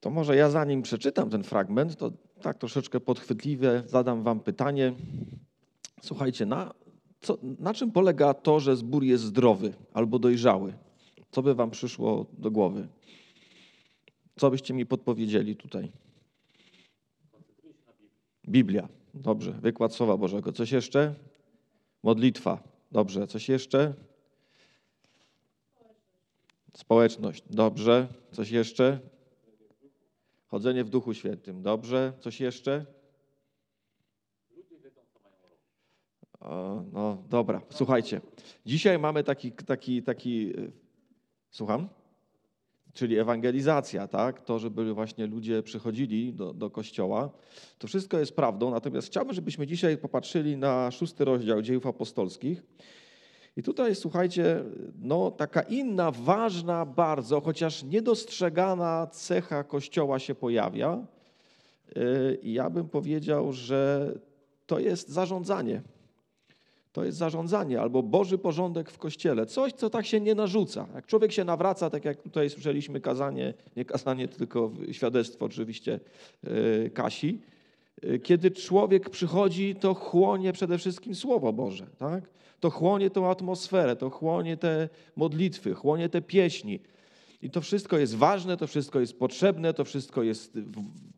To może ja zanim przeczytam ten fragment, to tak troszeczkę podchwytliwie zadam wam pytanie. Słuchajcie, na, co, na czym polega to, że zbór jest zdrowy albo dojrzały? Co by wam przyszło do głowy? Co byście mi podpowiedzieli tutaj? Biblia. Dobrze. Wykład Słowa Bożego. Coś jeszcze? Modlitwa. Dobrze. Coś jeszcze? Społeczność. Dobrze. Coś jeszcze? Chodzenie w Duchu Świętym. Dobrze. Coś jeszcze? No dobra, słuchajcie. Dzisiaj mamy taki, taki, taki. y, Słucham? Czyli ewangelizacja, tak? To, żeby właśnie ludzie przychodzili do, do kościoła. To wszystko jest prawdą, natomiast chciałbym, żebyśmy dzisiaj popatrzyli na szósty rozdział dziejów apostolskich. I tutaj, słuchajcie, no taka inna, ważna bardzo, chociaż niedostrzegana cecha Kościoła się pojawia. Yy, I ja bym powiedział, że to jest zarządzanie. To jest zarządzanie albo Boży porządek w Kościele. Coś, co tak się nie narzuca. Jak człowiek się nawraca, tak jak tutaj słyszeliśmy kazanie, nie kazanie, tylko świadectwo oczywiście yy, Kasi, kiedy człowiek przychodzi, to chłonie przede wszystkim Słowo Boże. Tak? To chłonie tą atmosferę, to chłonie te modlitwy, chłonie te pieśni. I to wszystko jest ważne, to wszystko jest potrzebne, to wszystko jest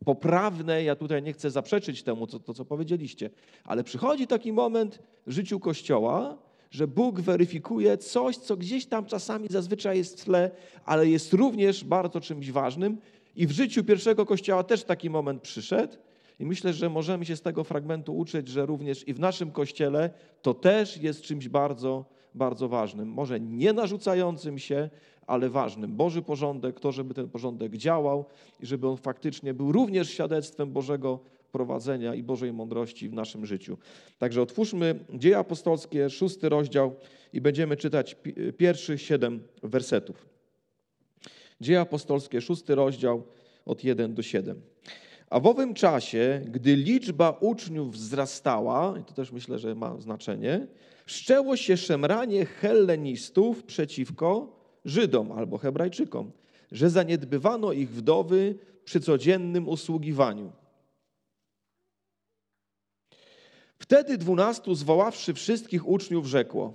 poprawne. Ja tutaj nie chcę zaprzeczyć temu, co, to, co powiedzieliście, ale przychodzi taki moment w życiu Kościoła, że Bóg weryfikuje coś, co gdzieś tam czasami zazwyczaj jest w tle, ale jest również bardzo czymś ważnym. I w życiu pierwszego Kościoła też taki moment przyszedł. I myślę, że możemy się z tego fragmentu uczyć, że również i w naszym Kościele to też jest czymś bardzo, bardzo ważnym. Może nie narzucającym się, ale ważnym. Boży porządek, to, żeby ten porządek działał i żeby on faktycznie był również świadectwem Bożego prowadzenia i Bożej mądrości w naszym życiu. Także otwórzmy Dzieje Apostolskie, szósty rozdział i będziemy czytać pi- pierwszych siedem wersetów. Dzieje Apostolskie, szósty rozdział od 1 do 7. A w owym czasie, gdy liczba uczniów wzrastała, i to też myślę, że ma znaczenie, wszczęło się szemranie hellenistów przeciwko Żydom albo Hebrajczykom, że zaniedbywano ich wdowy przy codziennym usługiwaniu. Wtedy dwunastu, zwoławszy wszystkich uczniów, rzekło: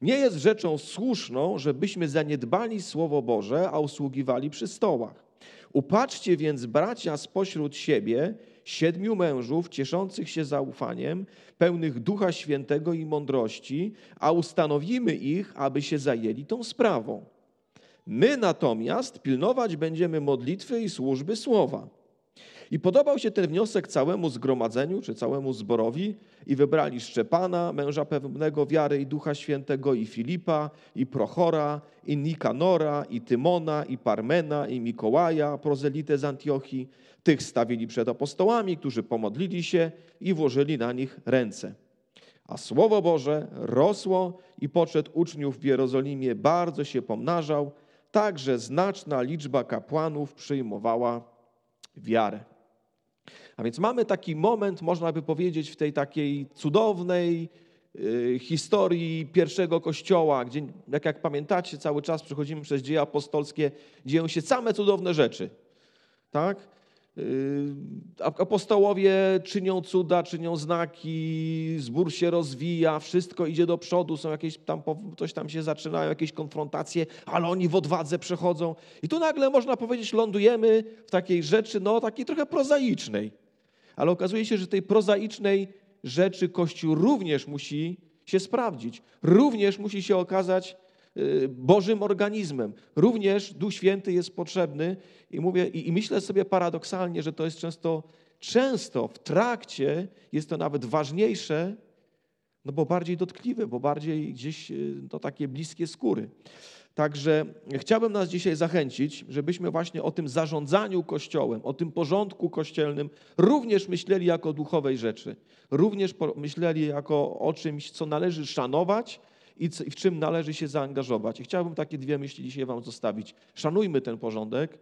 Nie jest rzeczą słuszną, żebyśmy zaniedbali Słowo Boże, a usługiwali przy stołach. Upatrzcie więc, bracia, spośród siebie siedmiu mężów cieszących się zaufaniem, pełnych Ducha Świętego i mądrości, a ustanowimy ich, aby się zajęli tą sprawą. My natomiast pilnować będziemy modlitwy i służby słowa. I podobał się ten wniosek całemu zgromadzeniu, czy całemu zborowi, i wybrali Szczepana, męża pewnego wiary i Ducha Świętego, i Filipa, i Prochora, i Nikanora, i Tymona, i Parmena, i Mikołaja, prozelitę z Antiochii. Tych stawili przed apostołami, którzy pomodlili się i włożyli na nich ręce. A Słowo Boże rosło i poczet uczniów w Jerozolimie bardzo się pomnażał, tak że znaczna liczba kapłanów przyjmowała wiarę. A więc mamy taki moment, można by powiedzieć, w tej takiej cudownej y, historii pierwszego kościoła, gdzie, jak, jak pamiętacie, cały czas przechodzimy przez dzieje apostolskie, dzieją się same cudowne rzeczy. Tak? Y, Apostołowie czynią cuda, czynią znaki, zbór się rozwija, wszystko idzie do przodu, są jakieś tam, coś tam się zaczynają, jakieś konfrontacje, ale oni w odwadze przechodzą. I tu nagle można powiedzieć, lądujemy w takiej rzeczy, no takiej trochę prozaicznej. Ale okazuje się, że tej prozaicznej rzeczy Kościół również musi się sprawdzić, również musi się okazać y, Bożym organizmem. Również Duch Święty jest potrzebny i mówię i, myślę sobie paradoksalnie, że to jest często, często w trakcie jest to nawet ważniejsze, no bo bardziej dotkliwe, bo bardziej gdzieś to takie bliskie skóry. Także chciałbym nas dzisiaj zachęcić, żebyśmy właśnie o tym zarządzaniu Kościołem, o tym porządku kościelnym również myśleli jako duchowej rzeczy. Również myśleli jako o czymś, co należy szanować i w czym należy się zaangażować. I chciałbym takie dwie myśli dzisiaj wam zostawić. Szanujmy ten porządek,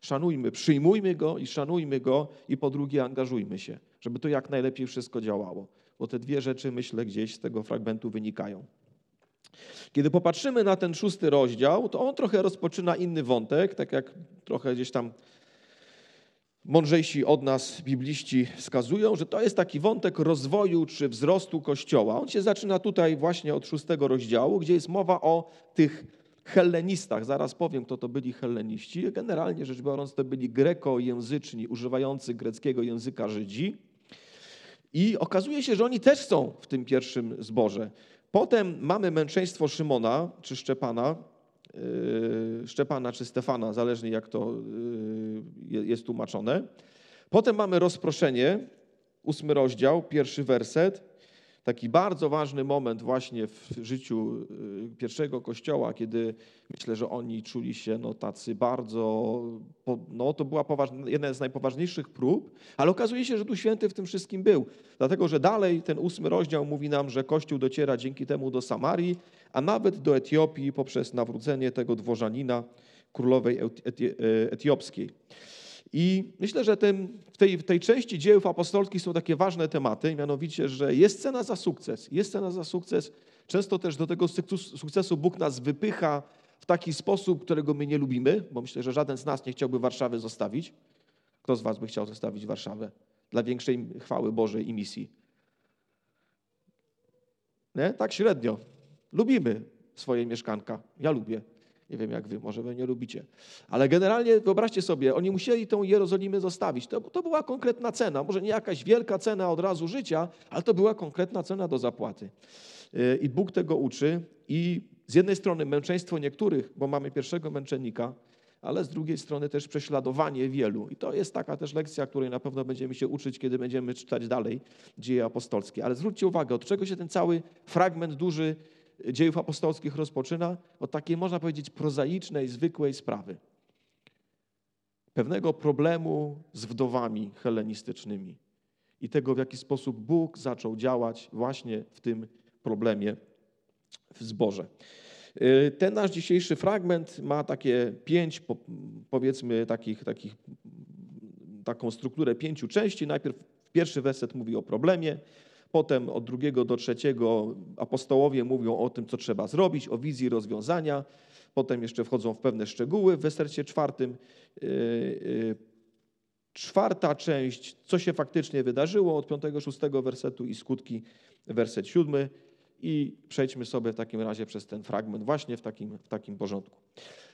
szanujmy, przyjmujmy go i szanujmy go i po drugie angażujmy się, żeby to jak najlepiej wszystko działało. Bo te dwie rzeczy, myślę, gdzieś z tego fragmentu wynikają. Kiedy popatrzymy na ten szósty rozdział, to on trochę rozpoczyna inny wątek, tak jak trochę gdzieś tam mądrzejsi od nas bibliści wskazują, że to jest taki wątek rozwoju czy wzrostu Kościoła. On się zaczyna tutaj właśnie od szóstego rozdziału, gdzie jest mowa o tych hellenistach. Zaraz powiem, kto to byli helleniści. Generalnie rzecz biorąc, to byli grekojęzyczni, używający greckiego języka Żydzi. I okazuje się, że oni też są w tym pierwszym zborze. Potem mamy męczeństwo Szymona czy Szczepana, yy, Szczepana czy Stefana, zależnie jak to yy, jest tłumaczone. Potem mamy rozproszenie, ósmy rozdział, pierwszy werset taki bardzo ważny moment właśnie w życiu y, pierwszego kościoła, kiedy myślę, że oni czuli się no, tacy bardzo, no to była poważna, jedna z najpoważniejszych prób, ale okazuje się, że tu święty w tym wszystkim był, dlatego że dalej ten ósmy rozdział mówi nam, że Kościół dociera dzięki temu do Samarii, a nawet do Etiopii poprzez nawrócenie tego dworzanina królowej etiopskiej. I myślę, że tym, w, tej, w tej części dziejów apostolskich są takie ważne tematy, mianowicie, że jest cena za sukces. Jest cena za sukces. Często też do tego sukcesu Bóg nas wypycha w taki sposób, którego my nie lubimy, bo myślę, że żaden z nas nie chciałby Warszawy zostawić. Kto z Was by chciał zostawić Warszawę dla większej chwały Bożej i misji? Nie? Tak średnio. Lubimy swoje mieszkanka. Ja lubię. Nie wiem jak wy, może wy nie lubicie. Ale generalnie wyobraźcie sobie, oni musieli tą Jerozolimę zostawić. To, to była konkretna cena. Może nie jakaś wielka cena od razu życia, ale to była konkretna cena do zapłaty. Y, I Bóg tego uczy. I z jednej strony męczeństwo niektórych, bo mamy pierwszego męczennika, ale z drugiej strony też prześladowanie wielu. I to jest taka też lekcja, której na pewno będziemy się uczyć, kiedy będziemy czytać dalej dzieje apostolskie. Ale zwróćcie uwagę, od czego się ten cały fragment duży dziejów apostolskich rozpoczyna od takiej, można powiedzieć, prozaicznej, zwykłej sprawy. Pewnego problemu z wdowami helenistycznymi i tego, w jaki sposób Bóg zaczął działać właśnie w tym problemie w zborze. Y, ten nasz dzisiejszy fragment ma takie pięć, powiedzmy, takich, takich, taką strukturę pięciu części. Najpierw pierwszy werset mówi o problemie, Potem od drugiego do trzeciego apostołowie mówią o tym, co trzeba zrobić, o wizji rozwiązania. Potem jeszcze wchodzą w pewne szczegóły w wersecie czwartym. Yy, yy, czwarta część, co się faktycznie wydarzyło od piątego, szóstego wersetu i skutki, werset siódmy. I przejdźmy sobie w takim razie przez ten fragment właśnie w takim, w takim porządku.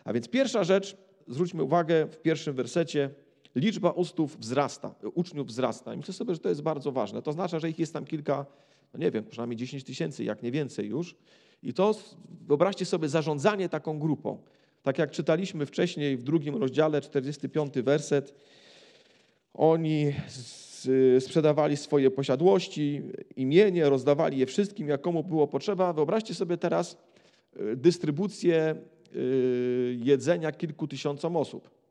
A więc pierwsza rzecz, zwróćmy uwagę w pierwszym wersecie, liczba ustów wzrasta, uczniów wzrasta. I myślę sobie, że to jest bardzo ważne. To oznacza, że ich jest tam kilka, no nie wiem, przynajmniej 10 tysięcy, jak nie więcej już. I to wyobraźcie sobie zarządzanie taką grupą. Tak jak czytaliśmy wcześniej w drugim rozdziale, 45 werset, oni sprzedawali swoje posiadłości, imienie, rozdawali je wszystkim, jak komu było potrzeba. Wyobraźcie sobie teraz y, dystrybucję y, jedzenia kilku tysiącom osób.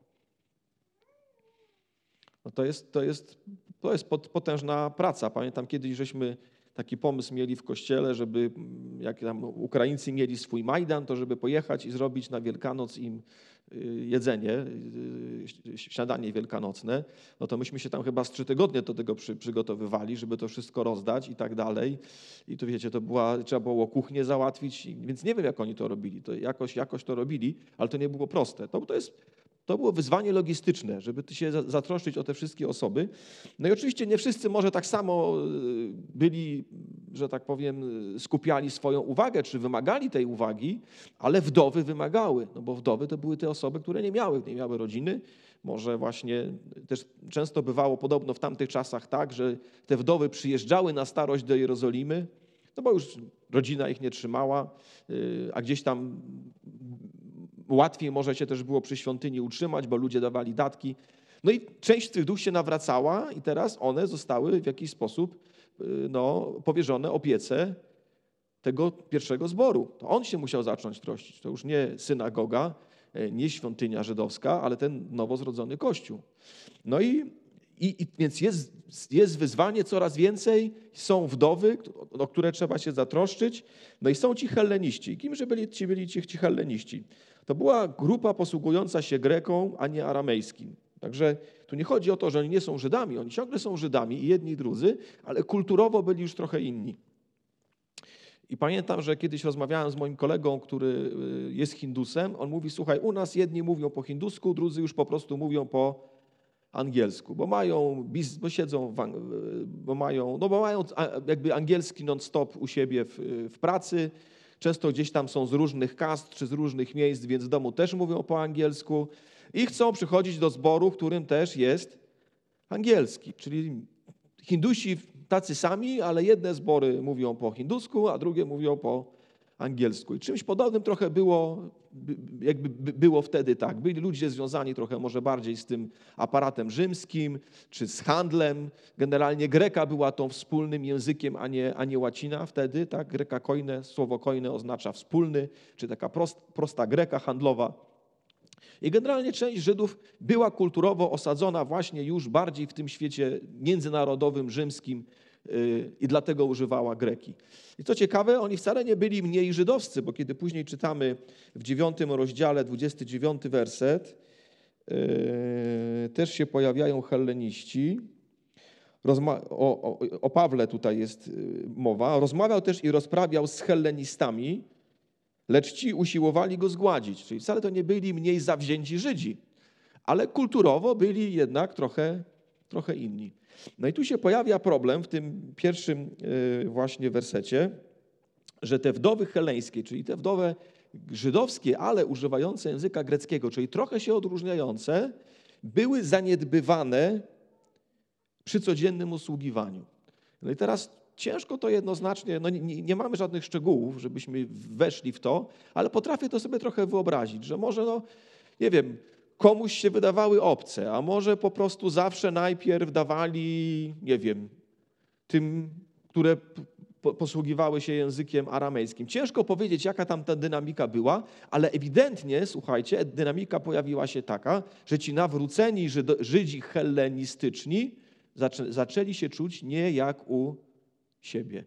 No to, jest, to, jest, to jest potężna praca. Pamiętam kiedyś, żeśmy taki pomysł mieli w kościele, żeby mm, jak tam Ukraińcy mieli swój Majdan, to żeby pojechać i zrobić na Wielkanoc im y, jedzenie, y, śniadanie wielkanocne, no to myśmy się tam chyba z trzy tygodnie do tego przy, przygotowywali, żeby to wszystko rozdać i tak dalej. I tu wiecie, to była, trzeba było kuchnię załatwić, więc nie wiem jak oni to robili. To jakoś, jakoś to robili, ale to nie było proste. To, to jest to było wyzwanie logistyczne, żeby się zatroszczyć o te wszystkie osoby. No i oczywiście nie wszyscy może tak samo y, byli, że tak powiem, skupiali swoją uwagę, czy wymagali tej uwagi, ale wdowy wymagały, no bo wdowy to były te osoby, które nie miały, nie miały rodziny. Może właśnie też często bywało podobno w tamtych czasach tak, że te wdowy przyjeżdżały na starość do Jerozolimy, no bo już rodzina ich nie trzymała, y, a gdzieś tam Łatwiej może się też było przy świątyni utrzymać, bo ludzie dawali datki. No i część tych dusz się nawracała i teraz one zostały w jakiś sposób y, no, powierzone opiece tego pierwszego zboru. To on się musiał zacząć troszczyć. To już nie synagoga, y, nie świątynia żydowska, ale ten nowo zrodzony kościół. No i, i, i więc jest, jest wyzwanie coraz więcej, są wdowy, o które trzeba się zatroszczyć, no i są ci helleniści. Kimże byli ci, byli ci, ci helleniści? To była grupa posługująca się greką, a nie aramejskim. Także tu nie chodzi o to, że oni nie są Żydami, oni ciągle są Żydami i jedni i drudzy, ale kulturowo byli już trochę inni. I pamiętam, że kiedyś rozmawiałem z moim kolegą, który y, jest Hindusem. On mówi: Słuchaj, u nas jedni mówią po hindusku, drudzy już po prostu mówią po angielsku, bo mają, bo siedzą, w, bo mają, no bo mają jakby angielski non-stop u siebie w, w pracy, często gdzieś tam są z różnych kast czy z różnych miejsc, więc w domu też mówią po angielsku. I chcą przychodzić do zboru, w którym też jest angielski, czyli Hindusi tacy sami, ale jedne zbory mówią po hindusku, a drugie mówią po angielsku. I czymś podobnym trochę było, jakby było wtedy tak. Byli ludzie związani trochę może bardziej z tym aparatem rzymskim, czy z handlem. Generalnie greka była tą wspólnym językiem, a nie, a nie łacina wtedy. Tak? Greka kojne, słowo kojne oznacza wspólny, czy taka prost, prosta greka handlowa. I generalnie część Żydów była kulturowo osadzona właśnie już bardziej w tym świecie międzynarodowym, rzymskim i dlatego używała greki. I co ciekawe, oni wcale nie byli mniej żydowscy, bo kiedy później czytamy w dziewiątym rozdziale, 29 werset, yy, też się pojawiają helleniści. Rozma o, o, o Pawle tutaj jest yy, mowa. Rozmawiał też i rozprawiał z hellenistami, lecz ci usiłowali go zgładzić. Czyli wcale to nie byli mniej zawzięci Żydzi, ale kulturowo byli jednak trochę, trochę inni. No i tu się pojawia problem w tym pierwszym y, właśnie wersecie, że te wdowy heleńskie, czyli te wdowy żydowskie, ale używające języka greckiego, czyli trochę się odróżniające, były zaniedbywane przy codziennym usługiwaniu. No i teraz Ciężko to jednoznacznie, no nie, nie, mamy żadnych szczegółów, żebyśmy weszli w to, ale potrafię to sobie trochę wyobrazić, że może, no, nie wiem, komuś się wydawały obce, a może po prostu zawsze najpierw dawali, nie wiem, tym, które posługiwały się językiem aramejskim. Ciężko powiedzieć, jaka tam ta dynamika była, ale ewidentnie, słuchajcie, dynamika pojawiła się taka, że ci nawróceni Żydzi hellenistyczni zaczęli się czuć nie jak u siebie.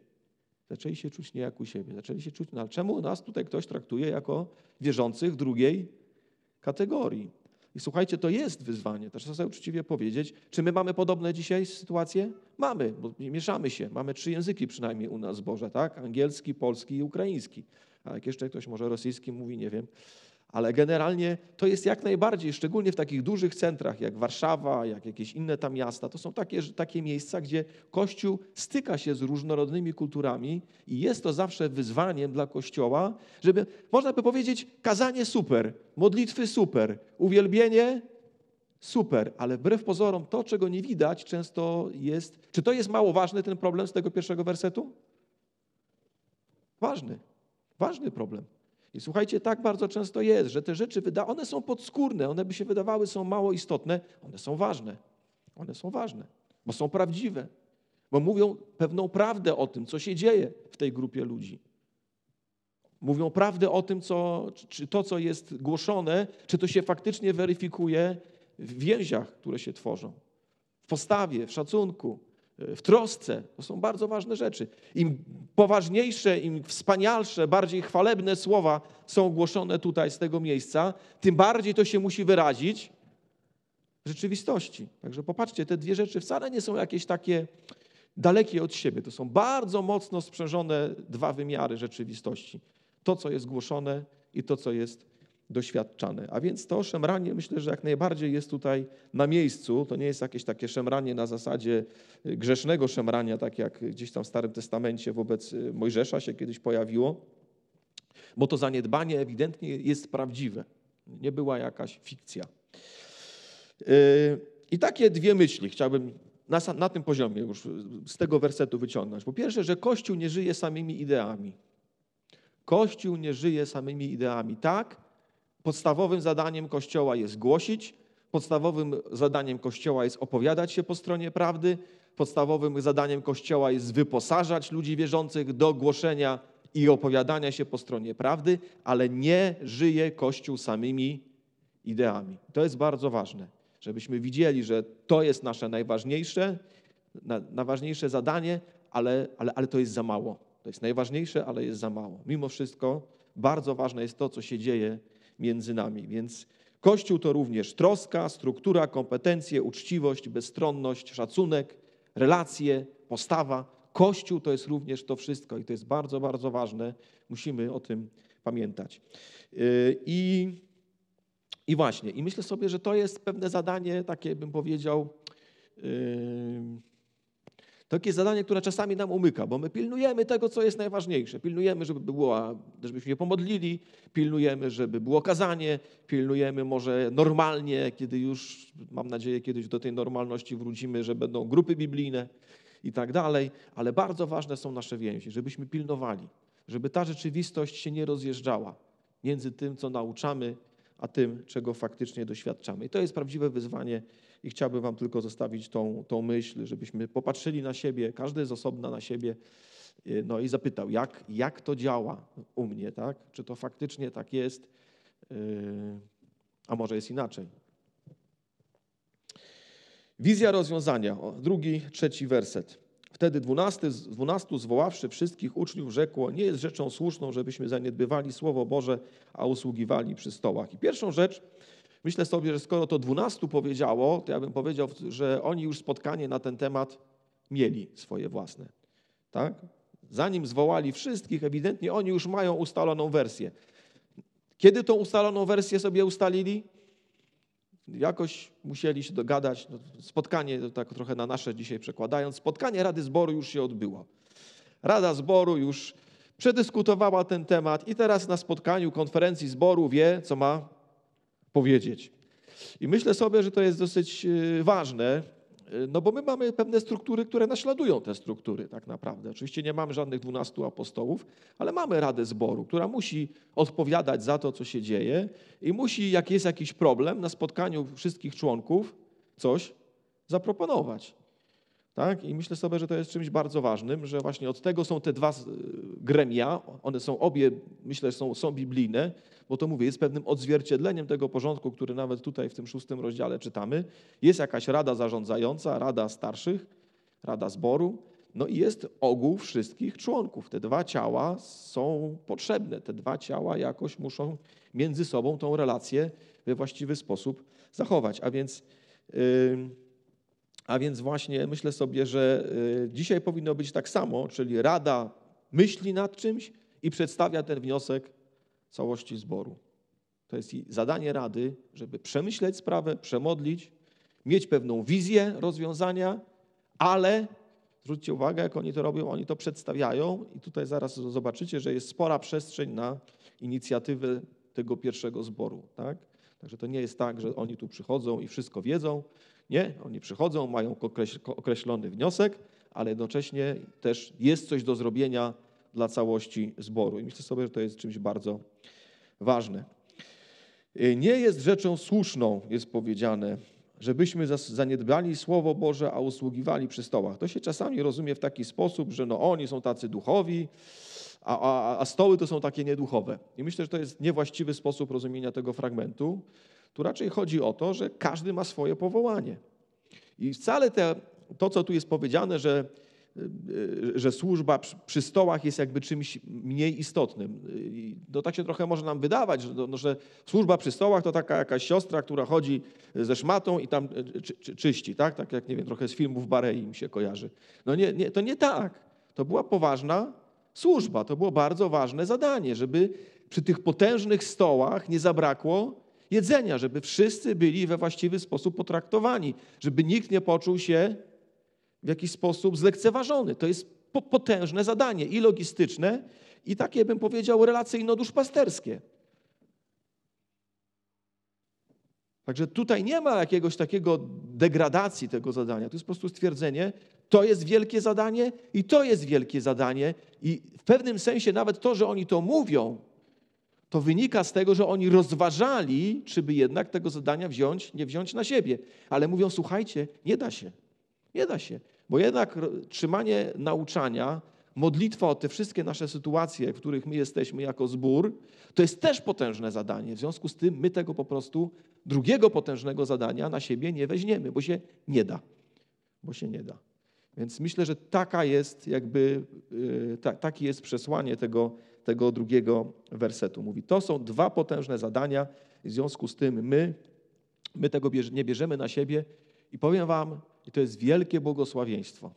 Zaczęli się czuć nie jak u siebie. Zaczęli się czuć, no ale czemu nas tutaj ktoś traktuje jako wierzących drugiej kategorii? I słuchajcie, to jest wyzwanie. Też sobie uczciwie powiedzieć, czy my mamy podobne dzisiaj sytuacje? Mamy, bo mieszamy się. Mamy trzy języki przynajmniej u nas Boże, tak? Angielski, polski i ukraiński. A jak jeszcze ktoś może rosyjski mówi, nie wiem ale generalnie to jest jak najbardziej, szczególnie w takich dużych centrach jak Warszawa, jak jakieś inne tam miasta, to są takie, takie miejsca, gdzie Kościół styka się z różnorodnymi kulturami i jest to zawsze wyzwaniem dla Kościoła, żeby, można by powiedzieć, kazanie super, modlitwy super, uwielbienie super, ale wbrew pozorom to, czego nie widać, często jest. Czy to jest mało ważny ten problem z tego pierwszego wersetu? Ważny, ważny problem. I słuchajcie, tak bardzo często jest, że te rzeczy, wyda one są podskórne, one by się wydawały są mało istotne, one są ważne. One są ważne, bo są prawdziwe, bo mówią pewną prawdę o tym, co się dzieje w tej grupie ludzi. Mówią prawdę o tym, co, czy to, co jest głoszone, czy to się faktycznie weryfikuje w więziach, które się tworzą, w postawie, w szacunku, w trosce. To są bardzo ważne rzeczy. Im poważniejsze, im wspanialsze, bardziej chwalebne słowa są głoszone tutaj z tego miejsca, tym bardziej to się musi wyrazić w rzeczywistości. Także popatrzcie, te dwie rzeczy wcale nie są jakieś takie dalekie od siebie. To są bardzo mocno sprzężone dwa wymiary rzeczywistości. To, co jest głoszone i to, co jest doświadczane. A więc to szemranie myślę, że jak najbardziej jest tutaj na miejscu. To nie jest jakieś takie szemranie na zasadzie y, grzesznego szemrania, tak jak gdzieś tam w Starym Testamencie wobec y, Mojżesza się kiedyś pojawiło, bo to zaniedbanie ewidentnie jest prawdziwe. Nie była jakaś fikcja. Y, I takie dwie myśli chciałbym na, na tym poziomie już z tego wersetu wyciągnąć. Po pierwsze, że Kościół nie żyje samymi ideami. Kościół nie żyje samymi ideami. Tak, Podstawowym zadaniem Kościoła jest głosić, podstawowym zadaniem Kościoła jest opowiadać się po stronie prawdy, podstawowym zadaniem Kościoła jest wyposażać ludzi wierzących do głoszenia i opowiadania się po stronie prawdy, ale nie żyje Kościół samymi ideami. To jest bardzo ważne, żebyśmy widzieli, że to jest nasze najważniejsze, najważniejsze zadanie, ale, ale, ale to jest za mało. To jest najważniejsze, ale jest za mało. Mimo wszystko bardzo ważne jest to, co się dzieje między nami. Więc Kościół to również troska, struktura, kompetencje, uczciwość, bezstronność, szacunek, relacje, postawa. Kościół to jest również to wszystko i to jest bardzo, bardzo ważne. Musimy o tym pamiętać. Yy, I I właśnie, i myślę sobie, że to jest pewne zadanie, takie bym powiedział, yy, takie zadanie, które czasami nam umyka, bo my pilnujemy tego, co jest najważniejsze. Pilnujemy, żeby było, żebyśmy się pomodlili, pilnujemy, żeby było kazanie, pilnujemy może normalnie, kiedy już, mam nadzieję, kiedyś do tej normalności wrócimy, że będą grupy biblijne i tak dalej, ale bardzo ważne są nasze więzi, żebyśmy pilnowali, żeby ta rzeczywistość się nie rozjeżdżała między tym, co nauczamy, a tym, czego faktycznie doświadczamy. I to jest prawdziwe wyzwanie i chciałbym Wam tylko zostawić tą, tą myśl, żebyśmy popatrzyli na siebie, każdy z osobna na siebie, y, no i zapytał, jak, jak to działa u mnie, tak? Czy to faktycznie tak jest, y, a może jest inaczej. Wizja rozwiązania, drugi, trzeci werset. Wtedy dwunasty, dwunastu zwoławszy wszystkich uczniów rzekło, nie jest rzeczą słuszną, żebyśmy zaniedbywali Słowo Boże, a usługiwali przy stołach. I pierwszą rzecz, myślę sobie, że skoro to dwunastu powiedziało, to ja bym powiedział, że oni już spotkanie na ten temat mieli swoje własne. Tak? Zanim zwołali wszystkich, ewidentnie oni już mają ustaloną wersję. Kiedy tą ustaloną wersję sobie ustalili? Jakoś musieli się dogadać. No, spotkanie, tak trochę na nasze dzisiaj przekładając, spotkanie Rady Zboru już się odbyło. Rada Zboru już przedyskutowała ten temat i teraz na spotkaniu konferencji zboru wie, co ma powiedzieć. I myślę sobie, że to jest dosyć y, ważne, y, no bo my mamy pewne struktury, które naśladują te struktury tak naprawdę. Oczywiście nie mamy żadnych dwunastu apostołów, ale mamy Radę Zboru, która musi odpowiadać za to, co się dzieje i musi, jak jest jakiś problem, na spotkaniu wszystkich członków coś zaproponować. Tak? I myślę sobie, że to jest czymś bardzo ważnym, że właśnie od tego są te dwa gremia. One są obie, myślę, są, są biblijne, bo to mówię, jest pewnym odzwierciedleniem tego porządku, który nawet tutaj w tym szóstym rozdziale czytamy. Jest jakaś rada zarządzająca, rada starszych, rada zboru, no i jest ogół wszystkich członków. Te dwa ciała są potrzebne. Te dwa ciała jakoś muszą między sobą tą relację we właściwy sposób zachować. A więc. Yy, a więc właśnie myślę sobie, że y, dzisiaj powinno być tak samo, czyli Rada myśli nad czymś i przedstawia ten wniosek całości zboru. To jest zadanie Rady, żeby przemyśleć sprawę, przemodlić, mieć pewną wizję rozwiązania, ale zwróćcie uwagę, jak oni to robią, oni to przedstawiają i tutaj zaraz zobaczycie, że jest spora przestrzeń na inicjatywę tego pierwszego zboru. Tak? Także to nie jest tak, że oni tu przychodzą i wszystko wiedzą, nie, oni przychodzą, mają określony wniosek, ale jednocześnie też jest coś do zrobienia dla całości zboru. I myślę sobie, że to jest czymś bardzo ważne. Y, nie jest rzeczą słuszną, jest powiedziane, żebyśmy zaniedbali Słowo Boże, a usługiwali przy stołach. To się czasami rozumie w taki sposób, że no oni są tacy duchowi, a, a, a stoły to są takie nieduchowe. I myślę, że to jest niewłaściwy sposób rozumienia tego fragmentu. Tu raczej chodzi o to, że każdy ma swoje powołanie. I wcale te, to, co tu jest powiedziane, że, y, że służba przy stołach jest jakby czymś mniej istotnym. To tak się trochę może nam wydawać, że, no, że służba przy stołach to taka jakaś siostra, która chodzi ze szmatą i tam y, czy, czy, czyści, tak? Tak jak, nie wiem, trochę z filmów Barei mi się kojarzy. No nie, nie, to nie tak. To była poważna służba, to było bardzo ważne zadanie, żeby przy tych potężnych stołach nie zabrakło jedzenia, żeby wszyscy byli we właściwy sposób potraktowani, żeby nikt nie poczuł się w jakiś sposób zlekceważony. To jest potężne zadanie i logistyczne, i takie bym powiedział relacyjno-duszpasterskie. Także tutaj nie ma jakiegoś takiego degradacji tego zadania. To jest po prostu stwierdzenie, to jest wielkie zadanie i to jest wielkie zadanie. I w pewnym sensie nawet to, że oni to mówią, to wynika z tego, że oni rozważali, czy by jednak tego zadania wziąć, nie wziąć na siebie. Ale mówią, słuchajcie, nie da się. Nie da się. Bo jednak trzymanie nauczania, modlitwa o te wszystkie nasze sytuacje, w których my jesteśmy jako zbór, to jest też potężne zadanie. W związku z tym my tego po prostu drugiego potężnego zadania na siebie nie weźmiemy, bo się nie da. Bo się nie da. Więc myślę, że taka jest jakby, yy, ta, takie jest przesłanie tego, tego drugiego wersetu. Mówi, to są dwa potężne zadania, w związku z tym my, my tego nie bierzemy na siebie i powiem wam, i to jest wielkie błogosławieństwo,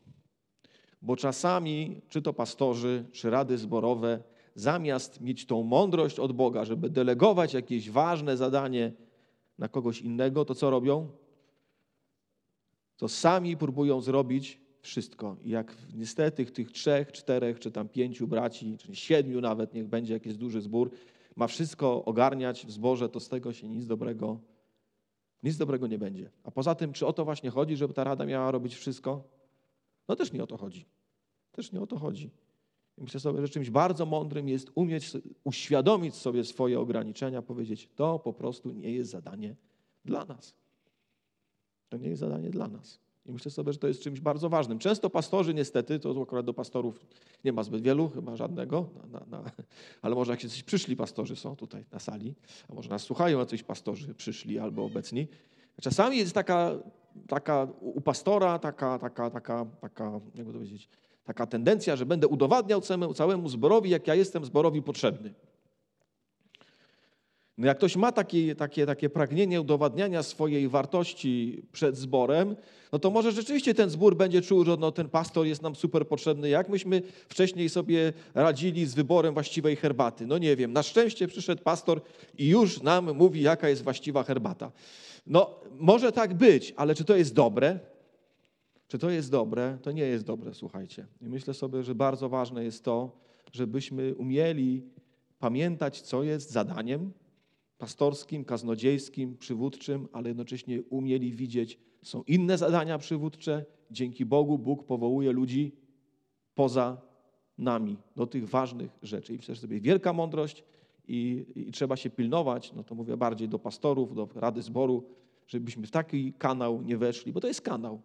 bo czasami, czy to pastorzy, czy rady zborowe, zamiast mieć tą mądrość od Boga, żeby delegować jakieś ważne zadanie na kogoś innego, to co robią? To sami próbują zrobić wszystko. I jak niestety tych trzech, czterech, czy tam pięciu braci, czy siedmiu nawet, niech będzie jakiś duży zbór, ma wszystko ogarniać w zborze, to z tego się nic dobrego, nic dobrego nie będzie. A poza tym, czy o to właśnie chodzi, żeby ta rada miała robić wszystko? No też nie o to chodzi. Też nie o to chodzi. Myślę sobie, że czymś bardzo mądrym jest umieć uświadomić sobie swoje ograniczenia, powiedzieć, to po prostu nie jest zadanie dla nas. To nie jest zadanie dla nas. I myślę sobie, że to jest czymś bardzo ważnym. Często pastorzy niestety, to akurat do pastorów nie ma zbyt wielu, chyba żadnego, na, na, na, ale może jak jacyś przyszli pastorzy są tutaj na sali, a może nas słuchają jacyś pastorzy przyszli albo obecni. Czasami jest taka, taka u pastora taka, taka, taka, taka, jakby to powiedzieć, taka tendencja, że będę udowadniał całemu, całemu zborowi, jak ja jestem zborowi potrzebny. No jak ktoś ma takie, takie, takie pragnienie udowadniania swojej wartości przed zborem, no to może rzeczywiście ten zbór będzie czuł, że no, ten pastor jest nam super potrzebny. Jak myśmy wcześniej sobie radzili z wyborem właściwej herbaty? No nie wiem, na szczęście przyszedł pastor i już nam mówi, jaka jest właściwa herbata. No może tak być, ale czy to jest dobre? Czy to jest dobre? To nie jest dobre, słuchajcie. I myślę sobie, że bardzo ważne jest to, żebyśmy umieli pamiętać, co jest zadaniem pastorskim, kaznodziejskim, przywódczym, ale jednocześnie umieli widzieć, są inne zadania przywódcze. Dzięki Bogu Bóg powołuje ludzi poza nami do tych ważnych rzeczy. I że sobie wielka mądrość i, i, trzeba się pilnować, no to mówię bardziej do pastorów, do Rady Zboru, żebyśmy w taki kanał nie weszli, bo to jest kanał.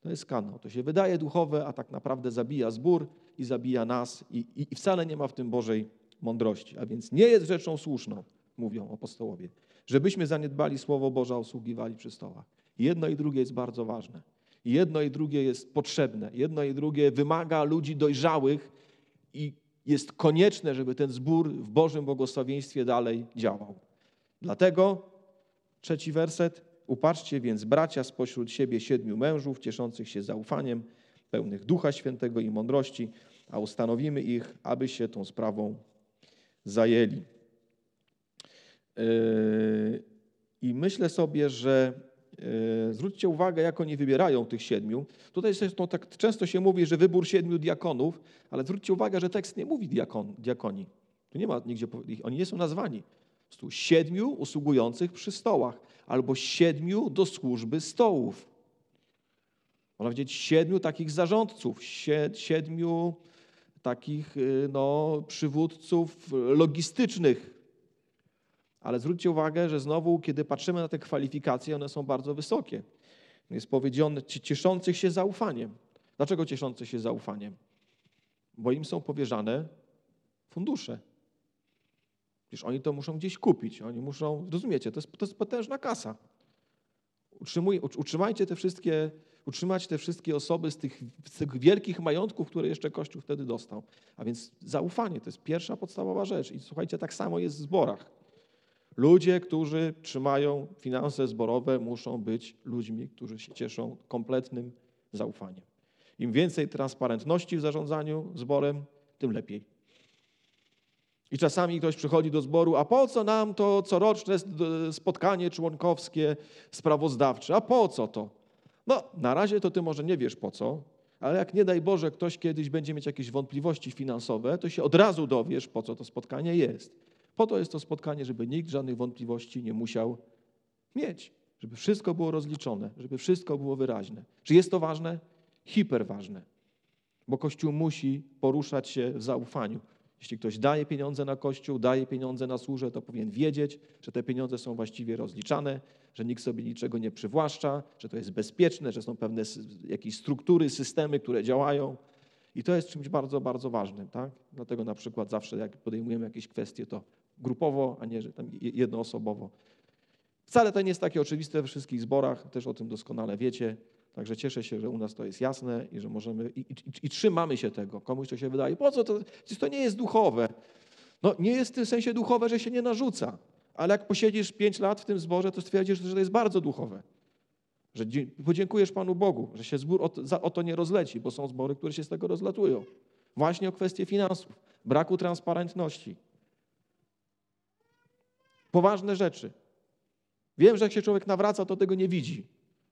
To jest kanał. To się wydaje duchowe, a tak naprawdę zabija zbór i zabija nas i, i, i wcale nie ma w tym Bożej mądrości. A więc nie jest rzeczą słuszną, mówią apostołowie, żebyśmy zaniedbali Słowo Boże, usługiwali przy stołach. Jedno i drugie jest bardzo ważne. Jedno i drugie jest potrzebne. Jedno i drugie wymaga ludzi dojrzałych i jest konieczne, żeby ten zbór w Bożym błogosławieństwie dalej działał. Dlatego trzeci werset. Upatrzcie więc bracia spośród siebie siedmiu mężów, cieszących się zaufaniem, pełnych Ducha Świętego i mądrości, a ustanowimy ich, aby się tą sprawą zajęli. Yy, I myślę sobie, że yy, zwróćcie uwagę, jak oni wybierają tych siedmiu. Tutaj zresztą tak często się mówi, że wybór siedmiu diakonów, ale zwróćcie uwagę, że tekst nie mówi diakon, diakoni. Tu nie ma nigdzie, oni nie są nazwani. Tu siedmiu usługujących przy stołach, albo siedmiu do służby stołów. Można powiedzieć siedmiu takich zarządców, siedmiu takich yy, no, przywódców logistycznych ale zwróćcie uwagę, że znowu, kiedy patrzymy na te kwalifikacje, one są bardzo wysokie. Jest powiedziane cieszących się zaufaniem. Dlaczego cieszących się zaufaniem? Bo im są powierzane fundusze. Przecież oni to muszą gdzieś kupić. Oni muszą, rozumiecie, to jest, to jest potężna kasa. Utrzymuj, utrzymajcie te wszystkie, utrzymać te wszystkie osoby z tych, z tych wielkich majątków, które jeszcze Kościół wtedy dostał. A więc zaufanie to jest pierwsza podstawowa rzecz. I słuchajcie, tak samo jest w zborach. Ludzie, którzy trzymają finanse zborowe, muszą być ludźmi, którzy się cieszą kompletnym zaufaniem. Im więcej transparentności w zarządzaniu zborem, tym lepiej. I czasami ktoś przychodzi do zboru, a po co nam to coroczne spotkanie członkowskie, sprawozdawcze? A po co to? No, na razie to ty może nie wiesz po co, ale jak nie daj Boże ktoś kiedyś będzie mieć jakieś wątpliwości finansowe, to się od razu dowiesz, po co to spotkanie jest. Po to jest to spotkanie, żeby nikt żadnych wątpliwości nie musiał mieć, żeby wszystko było rozliczone, żeby wszystko było wyraźne. Czy jest to ważne? Hiperważne, bo Kościół musi poruszać się w zaufaniu. Jeśli ktoś daje pieniądze na Kościół, daje pieniądze na służbę, to powinien wiedzieć, że te pieniądze są właściwie rozliczane, że nikt sobie niczego nie przywłaszcza, że to jest bezpieczne, że są pewne jakieś struktury, systemy, które działają. I to jest czymś bardzo, bardzo ważnym. Tak? Dlatego na przykład zawsze jak podejmujemy jakieś kwestie, to grupowo, a nie że tam jednoosobowo. Wcale to nie jest takie oczywiste we wszystkich zborach, też o tym doskonale wiecie. Także cieszę się, że u nas to jest jasne i że możemy i, i, i trzymamy się tego. Komuś to się wydaje, po co to? To nie jest duchowe. No nie jest w tym sensie duchowe, że się nie narzuca. Ale jak posiedzisz pięć lat w tym zborze, to stwierdzisz, że to jest bardzo duchowe. Że podziękujesz Panu Bogu, że się zbór o to, o to nie rozleci, bo są zbory, które się z tego rozlatują. Właśnie o kwestie finansów, braku transparentności. Poważne rzeczy. Wiem, że jak się człowiek nawraca, to tego nie widzi.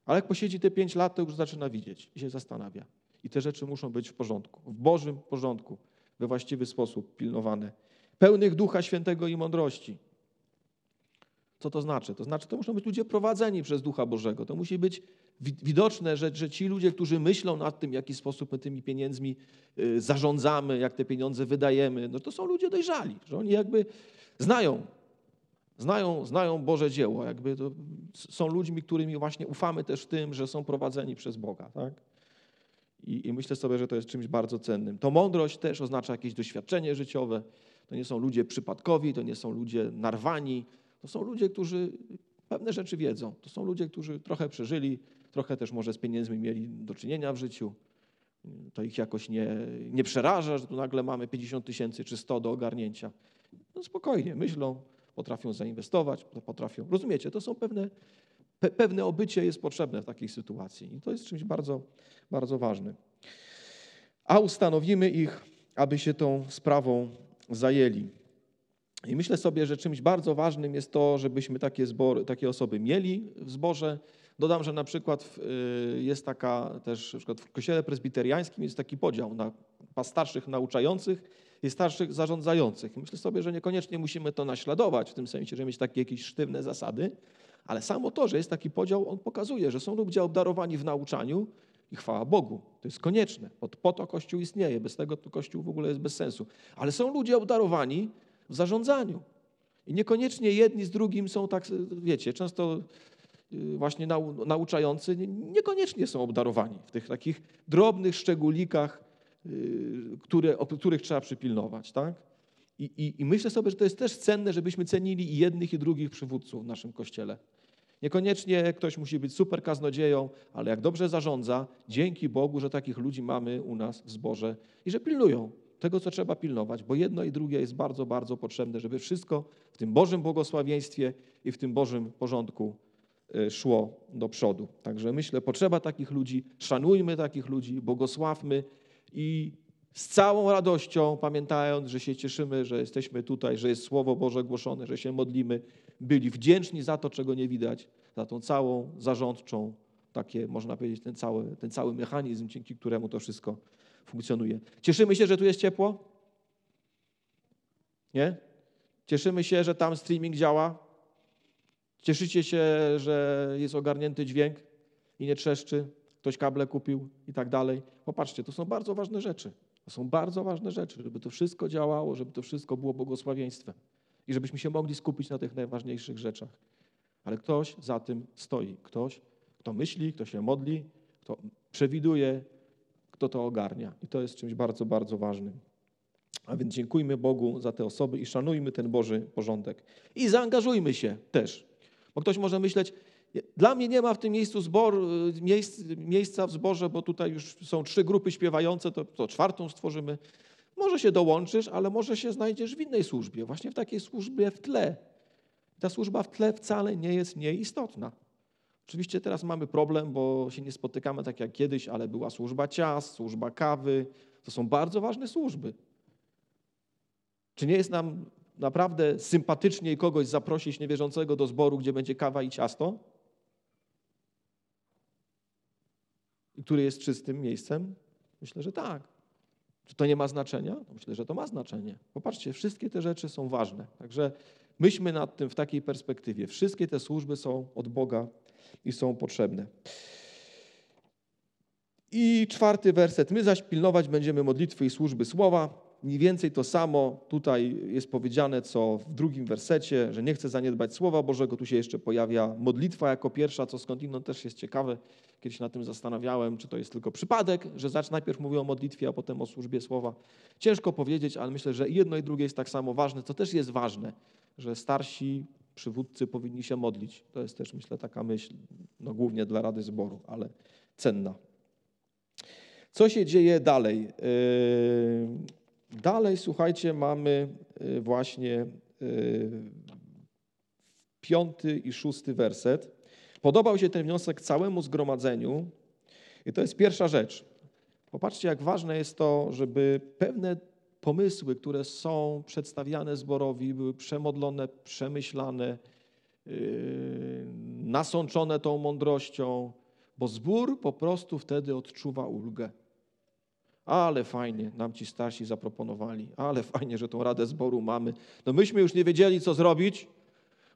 Ale jak posiedzi te pięć lat, to już zaczyna widzieć i się zastanawia. I te rzeczy muszą być w porządku, w Bożym porządku, we właściwy sposób pilnowane. Pełnych Ducha Świętego i mądrości. Co to znaczy? To znaczy, to muszą być ludzie prowadzeni przez Ducha Bożego. To musi być widoczne, że, że ci ludzie, którzy myślą nad tym, w jaki sposób my tymi pieniędzmi y, zarządzamy, jak te pieniądze wydajemy, no to są ludzie dojrzali, że oni jakby znają, znają, znają Boże dzieło, jakby są ludźmi, którymi właśnie ufamy też w tym, że są prowadzeni przez Boga. Tak? I, I myślę sobie, że to jest czymś bardzo cennym. To mądrość też oznacza jakieś doświadczenie życiowe. To nie są ludzie przypadkowi, to nie są ludzie narwani, to są ludzie, którzy pewne rzeczy wiedzą. To są ludzie, którzy trochę przeżyli, trochę też może z pieniędzmi mieli do czynienia w życiu. To ich jakoś nie, nie przeraża, że tu nagle mamy 50 tysięcy czy 100 do ogarnięcia. No spokojnie, myślą, potrafią zainwestować, potrafią. Rozumiecie, to są pewne, pe, pewne obycie jest potrzebne w takiej sytuacji i to jest czymś bardzo, bardzo ważnym. A ustanowimy ich, aby się tą sprawą zajęli. I myślę sobie, że czymś bardzo ważnym jest to, żebyśmy takie, zbory, takie osoby mieli w zborze. Dodam, że na przykład y, jest taka też, na przykład w kościele prezbiteriańskim jest taki podział na starszych nauczających i starszych zarządzających. Myślę sobie, że niekoniecznie musimy to naśladować, w tym sensie, że mieć takie jakieś sztywne zasady, ale samo to, że jest taki podział, on pokazuje, że są ludzie obdarowani w nauczaniu i chwała Bogu. To jest konieczne. Po, to Kościół istnieje. Bez tego to Kościół w ogóle jest bez sensu. Ale są ludzie obdarowani w zarządzaniu. I niekoniecznie jedni z drugim są tak, wiecie, często y, właśnie nau, nauczający niekoniecznie są obdarowani w tych takich drobnych szczególikach, które, o których trzeba przypilnować. Tak? I, i, I myślę sobie, że to jest też cenne, żebyśmy cenili i jednych, i drugich przywódców w naszym kościele. Niekoniecznie ktoś musi być super kaznodzieją, ale jak dobrze zarządza, dzięki Bogu, że takich ludzi mamy u nas w zborze i że pilnują tego, co trzeba pilnować, bo jedno i drugie jest bardzo, bardzo potrzebne, żeby wszystko w tym Bożym błogosławieństwie i w tym Bożym porządku e, szło do przodu. Także myślę, potrzeba takich ludzi, szanujmy takich ludzi, błogosławmy i z całą radością, pamiętając, że się cieszymy, że jesteśmy tutaj, że jest Słowo Boże głoszone, że się modlimy, byli wdzięczni za to, czego nie widać, za tą całą zarządczą, takie można powiedzieć, ten cały, ten cały mechanizm, dzięki któremu to wszystko funkcjonuje. Cieszymy się, że tu jest ciepło? Nie? Cieszymy się, że tam streaming działa? Cieszycie się, że jest ogarnięty dźwięk i nie trzeszczy? Ktoś kable kupił i tak dalej? Popatrzcie, to są bardzo ważne rzeczy. To są bardzo ważne rzeczy, żeby to wszystko działało, żeby to wszystko było błogosławieństwem i żebyśmy się mogli skupić na tych najważniejszych rzeczach. Ale ktoś za tym stoi. Ktoś, kto myśli, kto się modli, kto przewiduje, kto to ogarnia. I to jest czymś bardzo, bardzo ważnym. A więc dziękujmy Bogu za te osoby i szanujmy ten Boży porządek. I zaangażujmy się też. Bo ktoś może myśleć, dla mnie nie ma w tym miejscu zbor, miejsc, miejsca w zborze, bo tutaj już są trzy grupy śpiewające, to, to czwartą stworzymy. Może się dołączysz, ale może się znajdziesz w innej służbie, właśnie w takiej służbie w tle. Ta służba w tle wcale nie jest nieistotna. Oczywiście teraz mamy problem, bo się nie spotykamy tak jak kiedyś, ale była służba ciast, służba kawy. To są bardzo ważne służby. Czy nie jest nam naprawdę sympatyczniej kogoś zaprosić niewierzącego do zboru, gdzie będzie kawa i ciasto? I który jest czystym miejscem? Myślę, że tak. Czy to nie ma znaczenia? Myślę, że to ma znaczenie. Popatrzcie, wszystkie te rzeczy są ważne. Także myślmy nad tym w takiej perspektywie. Wszystkie te służby są od Boga i są potrzebne. I czwarty werset. My zaś pilnować będziemy modlitwy i służby słowa. Mniej więcej to samo tutaj jest powiedziane, co w drugim wersecie, że nie chcę zaniedbać Słowa Bożego. Tu się jeszcze pojawia modlitwa jako pierwsza, co skądinąd też jest ciekawe. Kiedyś na tym zastanawiałem, czy to jest tylko przypadek, że zacz najpierw mówią o modlitwie, a potem o służbie Słowa. Ciężko powiedzieć, ale myślę, że jedno i drugie jest tak samo ważne, co też jest ważne, że starsi przywódcy powinni się modlić. To jest też, myślę, taka myśl, no głównie dla Rady Zboru, ale cenna. Co się dzieje dalej? Yy, dalej, słuchajcie, mamy yy, właśnie yy, piąty i szósty werset. Podobał się ten wniosek całemu zgromadzeniu i to jest pierwsza rzecz. Popatrzcie, jak ważne jest to, żeby pewne pomysły, które są przedstawiane zborowi, były przemodlone, przemyślane yy, nasączone tą mądrością, bo zbór po prostu wtedy odczuwa ulgę. Ale fajnie, nam ci starsi zaproponowali, ale fajnie, że tą radę zboru mamy. No myśmy już nie wiedzieli, co zrobić,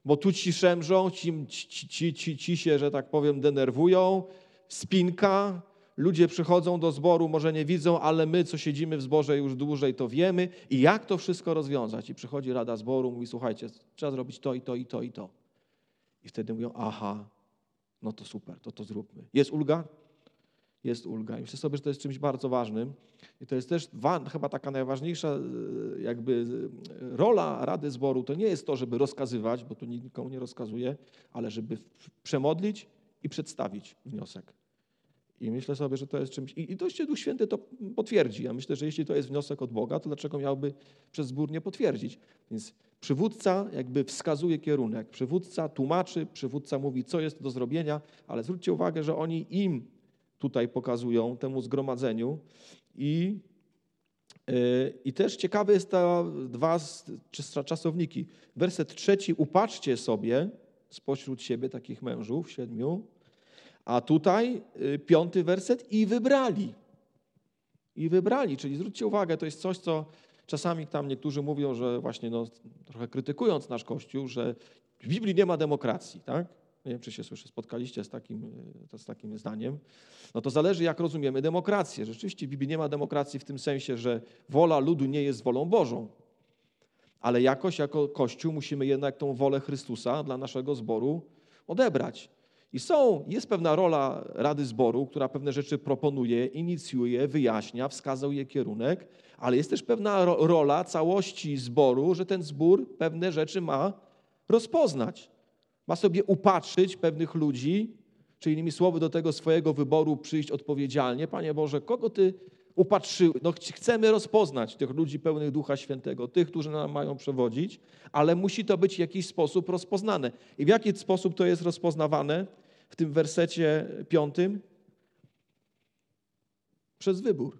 bo tu ci szemrzą, ci, ci, ci, ci, ci się, że tak powiem, denerwują, spinka, ludzie przychodzą do zboru, może nie widzą, ale my, co siedzimy w zborze już dłużej, to wiemy. I jak to wszystko rozwiązać? I przychodzi rada zboru, mówi, słuchajcie, trzeba zrobić to i to i to i to. I wtedy mówią, aha, no to super, to to zróbmy. Jest ulga? Jest ulga. I myślę sobie, że to jest czymś bardzo ważnym. I to jest też chyba taka najważniejsza e, jakby e, rola Rady Zboru. To nie jest to, żeby rozkazywać, bo tu nikomu nie rozkazuje, ale żeby przemodlić i przedstawić wniosek. I myślę sobie, że to jest czymś. I, i dość Duch Święty to potwierdzi. Ja myślę, że jeśli to jest wniosek od Boga, to dlaczego miałby przez zbór nie potwierdzić? Więc przywódca jakby wskazuje kierunek. Przywódca tłumaczy, przywódca mówi, co jest do zrobienia, ale zwróćcie uwagę, że oni im tutaj pokazują, temu zgromadzeniu. I, yy, i też ciekawe jest te dwa czasowniki. Werset trzeci, upatrzcie sobie spośród siebie takich mężów, siedmiu, a tutaj y, piąty werset i wybrali. I wybrali, czyli zwróćcie uwagę, to jest coś, co czasami tam niektórzy mówią, że właśnie no, trochę krytykując nasz Kościół, że w Biblii nie ma demokracji, tak? Nie wiem, czy się słyszy, spotkaliście z takim, y, z takim zdaniem. No to zależy, jak rozumiemy demokrację. Rzeczywiście w Biblii nie ma demokracji w tym sensie, że wola ludu nie jest wolą Bożą. Ale jakoś jako Kościół musimy jednak tą wolę Chrystusa dla naszego zboru odebrać. I są, jest pewna rola Rady Zboru, która pewne rzeczy proponuje, inicjuje, wyjaśnia, wskazuje kierunek, ale jest też pewna rola całości zboru, że ten zbór pewne rzeczy ma rozpoznać. Ma sobie upatrzyć pewnych ludzi, czy innymi słowy do tego swojego wyboru przyjść odpowiedzialnie. Panie Boże, kogo Ty upatrzyły. No, chcemy rozpoznać tych ludzi pełnych Ducha Świętego, tych, którzy nam mają przewodzić, ale musi to być w jakiś sposób rozpoznane. I w jaki sposób to jest rozpoznawane w tym wersecie piątym? Przez wybór.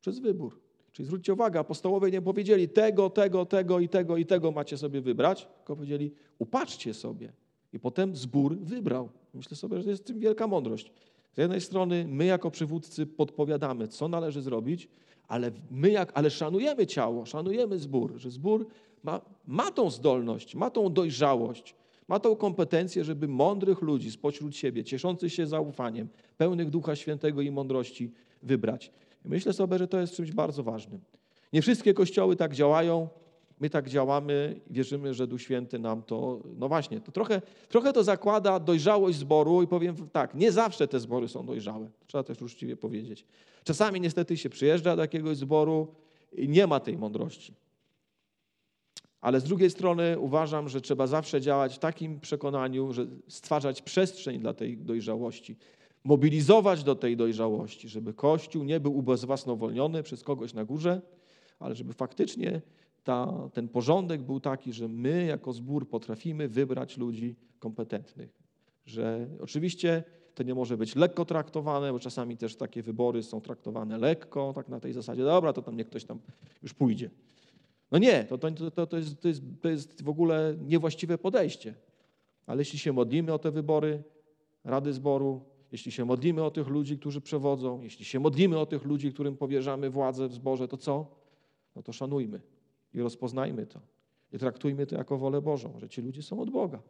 Przez wybór. Czyli zwróćcie uwagę, apostołowie nie powiedzieli tego, tego, tego i tego i tego macie sobie wybrać, tylko powiedzieli upatrzcie sobie. I potem zbór wybrał. Myślę sobie, że jest w tym wielka mądrość. Z jednej strony my jako przywódcy podpowiadamy, co należy zrobić, ale my jak, ale szanujemy ciało, szanujemy zbór, że zbór ma, ma tą zdolność, ma tą dojrzałość, ma tą kompetencję, żeby mądrych ludzi spośród siebie, cieszących się zaufaniem, pełnych Ducha Świętego i mądrości wybrać. I myślę sobie, że to jest czymś bardzo ważnym. Nie wszystkie kościoły tak działają, My tak działamy, wierzymy, że Duch Święty nam to, no właśnie, to trochę, trochę to zakłada dojrzałość zboru i powiem tak, nie zawsze te zbory są dojrzałe. Trzeba też uczciwie powiedzieć. Czasami niestety się przyjeżdża do jakiegoś zboru i nie ma tej mądrości. Ale z drugiej strony uważam, że trzeba zawsze działać w takim przekonaniu, że stwarzać przestrzeń dla tej dojrzałości, mobilizować do tej dojrzałości, żeby Kościół nie był ubezwłasnowolniony przez kogoś na górze, ale żeby faktycznie ta, ten porządek był taki, że my jako zbór potrafimy wybrać ludzi kompetentnych. Że oczywiście to nie może być lekko traktowane, bo czasami też takie wybory są traktowane lekko, tak na tej zasadzie, dobra, to tam niech ktoś tam już pójdzie. No nie, to, to, to, to, jest, to, jest, to jest w ogóle niewłaściwe podejście. Ale jeśli się modlimy o te wybory Rady Zboru, jeśli się modlimy o tych ludzi, którzy przewodzą, jeśli się modlimy o tych ludzi, którym powierzamy władzę w zborze, to co? No to szanujmy i rozpoznajmy to. I traktujmy to jako wolę Bożą, że ci ludzie są od Boga.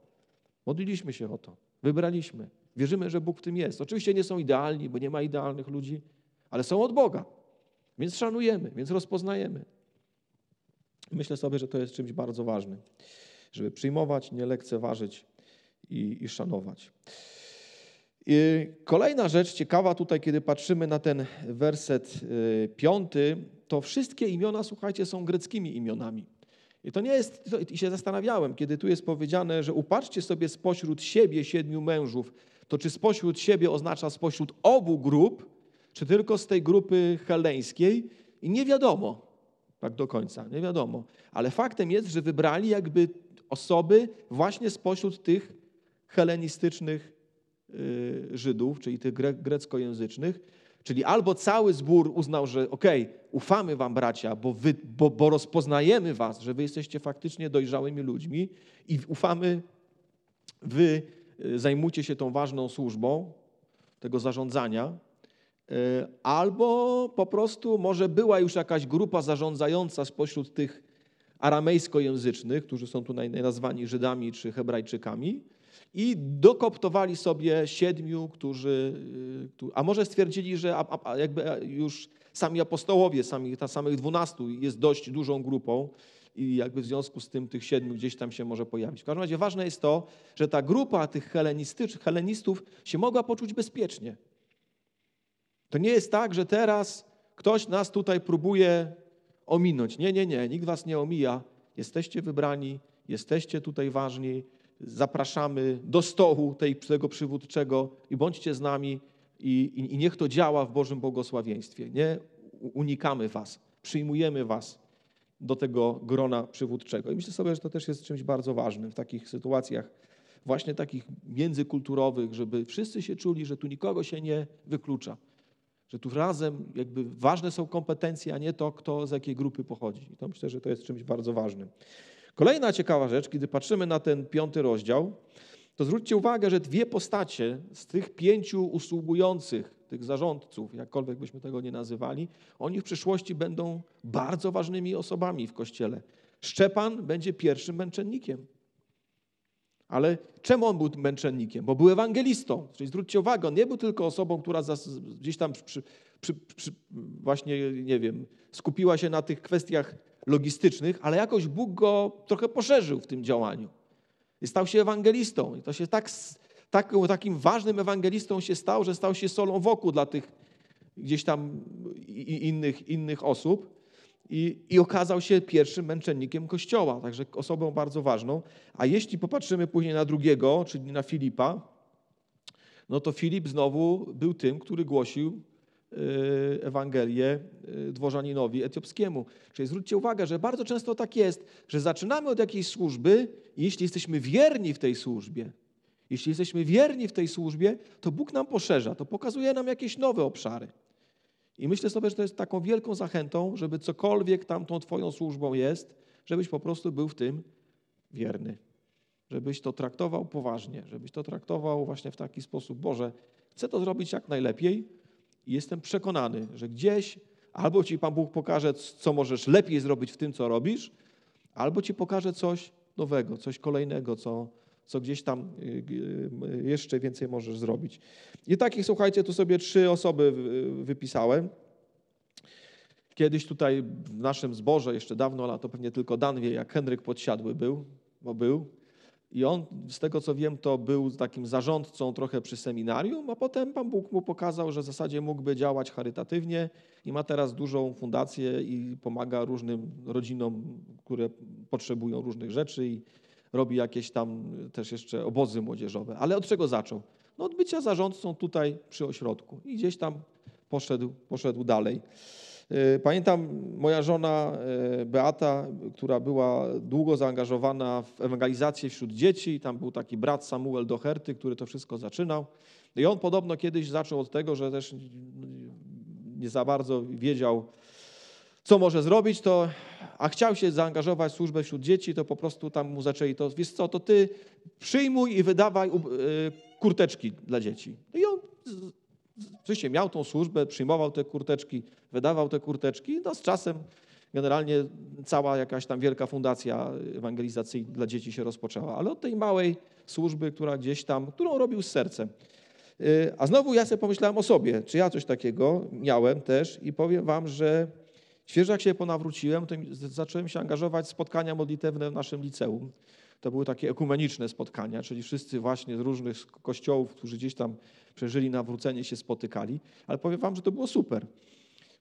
Modliliśmy się o to, wybraliśmy. Wierzymy, że Bóg w tym jest. Oczywiście nie są idealni, bo nie ma idealnych ludzi, ale są od Boga. Więc szanujemy, więc rozpoznajemy. Myślę sobie, że to jest czymś bardzo ważnym, żeby przyjmować, nie lekceważyć i, i szanować. Kolejna rzecz ciekawa tutaj, kiedy patrzymy na ten werset y, piąty, to wszystkie imiona, słuchajcie, są greckimi imionami. I to nie jest, i się zastanawiałem, kiedy tu jest powiedziane, że upatrzcie sobie spośród siebie siedmiu mężów, to czy spośród siebie oznacza spośród obu grup, czy tylko z tej grupy heleńskiej? I nie wiadomo tak do końca, nie wiadomo. Ale faktem jest, że wybrali jakby osoby właśnie spośród tych helenistycznych Żydów, czyli tych greckojęzycznych, Czyli albo cały zbór uznał, że okej, okay, ufamy wam bracia, bo, wy, bo, bo rozpoznajemy was, że wy jesteście faktycznie dojrzałymi ludźmi i ufamy wy y, zajmujcie się tą ważną służbą tego zarządzania, y, albo po prostu może była już jakaś grupa zarządzająca spośród tych aramejskojęzycznych, którzy są tutaj nazwani Żydami czy Hebrajczykami, i dokoptowali sobie siedmiu, którzy, y, a może stwierdzili, że jakby już sami apostołowie, sami, ta samych dwunastu jest dość dużą grupą i jakby w związku z tym tych siedmiu gdzieś tam się może pojawić. W każdym razie ważne jest to, że ta grupa tych helenistów się mogła poczuć bezpiecznie. To nie jest tak, że teraz ktoś nas tutaj próbuje ominąć. Nie, nie, nie, nikt was nie omija. Jesteście wybrani, jesteście tutaj ważni, zapraszamy do stołu tej, tego przywódczego i bądźcie z nami i, i, i niech to działa w Bożym błogosławieństwie. Nie unikamy was, przyjmujemy was do tego grona przywódczego. I myślę sobie, że to też jest czymś bardzo ważnym w takich sytuacjach, właśnie takich międzykulturowych, żeby wszyscy się czuli, że tu nikogo się nie wyklucza. Że tu razem jakby ważne są kompetencje, a nie to, kto z jakiej grupy pochodzi. I to myślę, że to jest czymś bardzo ważnym. Kolejna ciekawa rzecz, kiedy patrzymy na ten piąty rozdział, to zwróćcie uwagę, że dwie postacie z tych pięciu usługujących, tych zarządców, jakkolwiek byśmy tego nie nazywali, oni w przyszłości będą bardzo ważnymi osobami w kościele. Szczepan będzie pierwszym męczennikiem. Ale czemu on był męczennikiem? Bo był ewangelistą. Czyli zwróćcie uwagę, on nie był tylko osobą, która gdzieś tam przy, przy, przy, właśnie, nie wiem, skupiła się na tych kwestiach logistycznych, ale jakoś Bóg go trochę poszerzył w tym działaniu. I stał się ewangelistą. I to się tak, tak, takim ważnym ewangelistą się stał, że stał się solą wokół dla tych gdzieś tam innych, innych osób. I, I okazał się pierwszym męczennikiem Kościoła, także osobą bardzo ważną. A jeśli popatrzymy później na drugiego, czyli na Filipa, no to Filip znowu był tym, który głosił Ewangelię y, dworzaninowi etiopskiemu. Czyli zwróćcie uwagę, że bardzo często tak jest, że zaczynamy od jakiejś służby i jeśli jesteśmy wierni w tej służbie, jeśli jesteśmy wierni w tej służbie, to Bóg nam poszerza, to pokazuje nam jakieś nowe obszary. I myślę sobie, że to jest taką wielką zachętą, żeby cokolwiek tam tą Twoją służbą jest, żebyś po prostu był w tym wierny. Żebyś to traktował poważnie, żebyś to traktował właśnie w taki sposób, Boże, chcę to zrobić jak najlepiej, jestem przekonany, że gdzieś albo ci Pan Bóg pokaże, co możesz lepiej zrobić w tym, co robisz, albo ci pokaże coś nowego, coś kolejnego, co, co gdzieś tam y, y, jeszcze więcej możesz zrobić. I takich, słuchajcie, tu sobie trzy osoby wypisałem. Kiedyś tutaj w naszym zborze, jeszcze dawno, ale to pewnie tylko Dan wie, jak Henryk Podsiadły był, bo był. I on, z tego co wiem, to był takim zarządcą trochę przy seminarium, a potem Pan Bóg mu pokazał, że w zasadzie mógłby działać charytatywnie i ma teraz dużą fundację i pomaga różnym rodzinom, które potrzebują różnych rzeczy i robi jakieś tam też jeszcze obozy młodzieżowe. Ale od czego zaczął? No od bycia zarządcą tutaj przy ośrodku i gdzieś tam poszedł, poszedł dalej. E, pamiętam moja żona e, Beata, która była długo zaangażowana w ewangelizację wśród dzieci. Tam był taki brat Samuel Doherty, który to wszystko zaczynał. I on podobno kiedyś zaczął od tego, że też nie za bardzo wiedział, co może zrobić, to, a chciał się zaangażować w służbę wśród dzieci, to po prostu tam mu zaczęli to, wiesz co, to ty przyjmuj i wydawaj e, kurteczki dla dzieci. I on Oczywiście miał tą służbę, przyjmował te kurteczki, wydawał te kurteczki, no z czasem generalnie cała jakaś tam wielka fundacja ewangelizacyjna dla dzieci się rozpoczęła, ale od tej małej służby, która gdzieś tam, którą robił z sercem. Y, a znowu ja sobie pomyślałem o sobie, czy ja coś takiego miałem też i powiem wam, że świeżo jak się ponawróciłem, to zacząłem się angażować w spotkania modlitewne w naszym liceum. To były takie ekumeniczne spotkania, czyli wszyscy właśnie z różnych kościołów, którzy gdzieś tam przeżyli nawrócenie, się spotykali. Ale powiem wam, że to było super.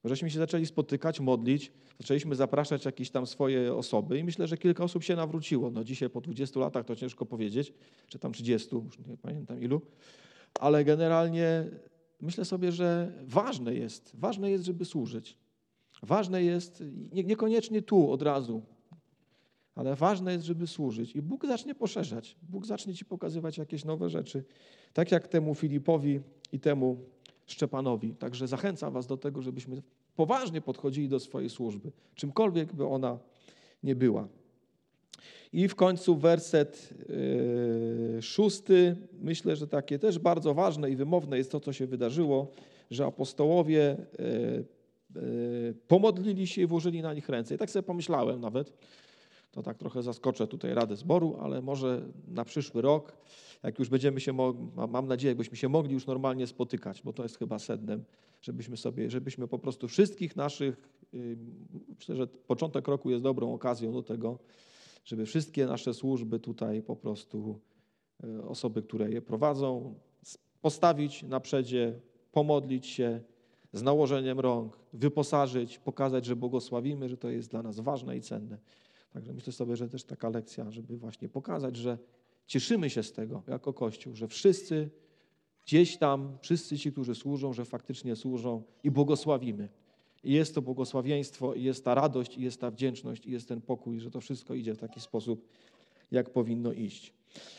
Żeśmy się zaczęli spotykać, modlić, zaczęliśmy zapraszać jakieś tam swoje osoby i myślę, że kilka osób się nawróciło. No dzisiaj po 20 latach to ciężko powiedzieć, czy tam 30, już nie pamiętam ilu, ale generalnie myślę sobie, że ważne jest, ważne jest, żeby służyć. Ważne jest, niekoniecznie tu od razu, ale ważne jest, żeby służyć. I Bóg zacznie poszerzać. Bóg zacznie ci pokazywać jakieś nowe rzeczy. Tak jak temu Filipowi i temu Szczepanowi. Także zachęcam Was do tego, żebyśmy poważnie podchodzili do swojej służby, czymkolwiek by ona nie była. I w końcu werset yy, szósty. Myślę, że takie też bardzo ważne i wymowne jest to, co się wydarzyło, że apostołowie yy, yy, pomodlili się i włożyli na nich ręce. I tak sobie pomyślałem nawet, to tak trochę zaskoczę tutaj Radę Zboru, ale może na przyszły rok, jak już będziemy się, mam nadzieję, jakbyśmy się mogli już normalnie spotykać, bo to jest chyba sednem, żebyśmy sobie, żebyśmy po prostu wszystkich naszych, myślę, że początek roku jest dobrą okazją do tego, żeby wszystkie nasze służby tutaj po prostu e, osoby, które je prowadzą, postawić na przedzie, pomodlić się z nałożeniem rąk, wyposażyć, pokazać, że błogosławimy, że to jest dla nas ważne i cenne. Także myślę sobie, że też taka lekcja, żeby właśnie pokazać, że cieszymy się z tego jako Kościół, że wszyscy gdzieś tam, wszyscy ci, którzy służą, że faktycznie służą i błogosławimy. I jest to błogosławieństwo, i jest ta radość, i jest ta wdzięczność, i jest ten pokój, że to wszystko idzie w taki sposób, jak powinno iść.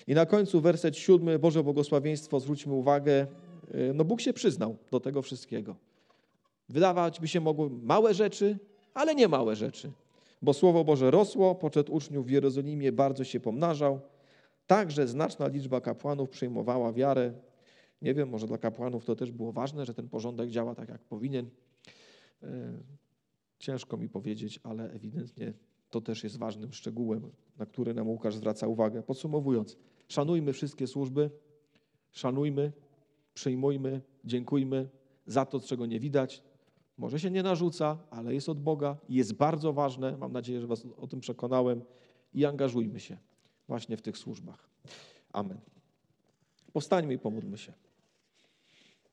I na końcu werset siódmy, Boże błogosławieństwo, zwróćmy uwagę, y, no Bóg się przyznał do tego wszystkiego. Wydawać by się mogły małe rzeczy, ale nie małe rzeczy. Bo Słowo Boże rosło, poczet uczniów w Jerozolimie bardzo się pomnażał, także znaczna liczba kapłanów przyjmowała wiarę. Nie wiem, może dla kapłanów to też było ważne, że ten porządek działa tak, jak powinien. E, ciężko mi powiedzieć, ale ewidentnie to też jest ważnym szczegółem, na który nam Łukasz zwraca uwagę. Podsumowując, szanujmy wszystkie służby, szanujmy, przyjmujmy, dziękujmy za to, czego nie widać. Może się nie narzuca, ale jest od Boga i jest bardzo ważne. Mam nadzieję, że Was o tym przekonałem i angażujmy się właśnie w tych służbach. Amen. Powstańmy i pomódlmy się.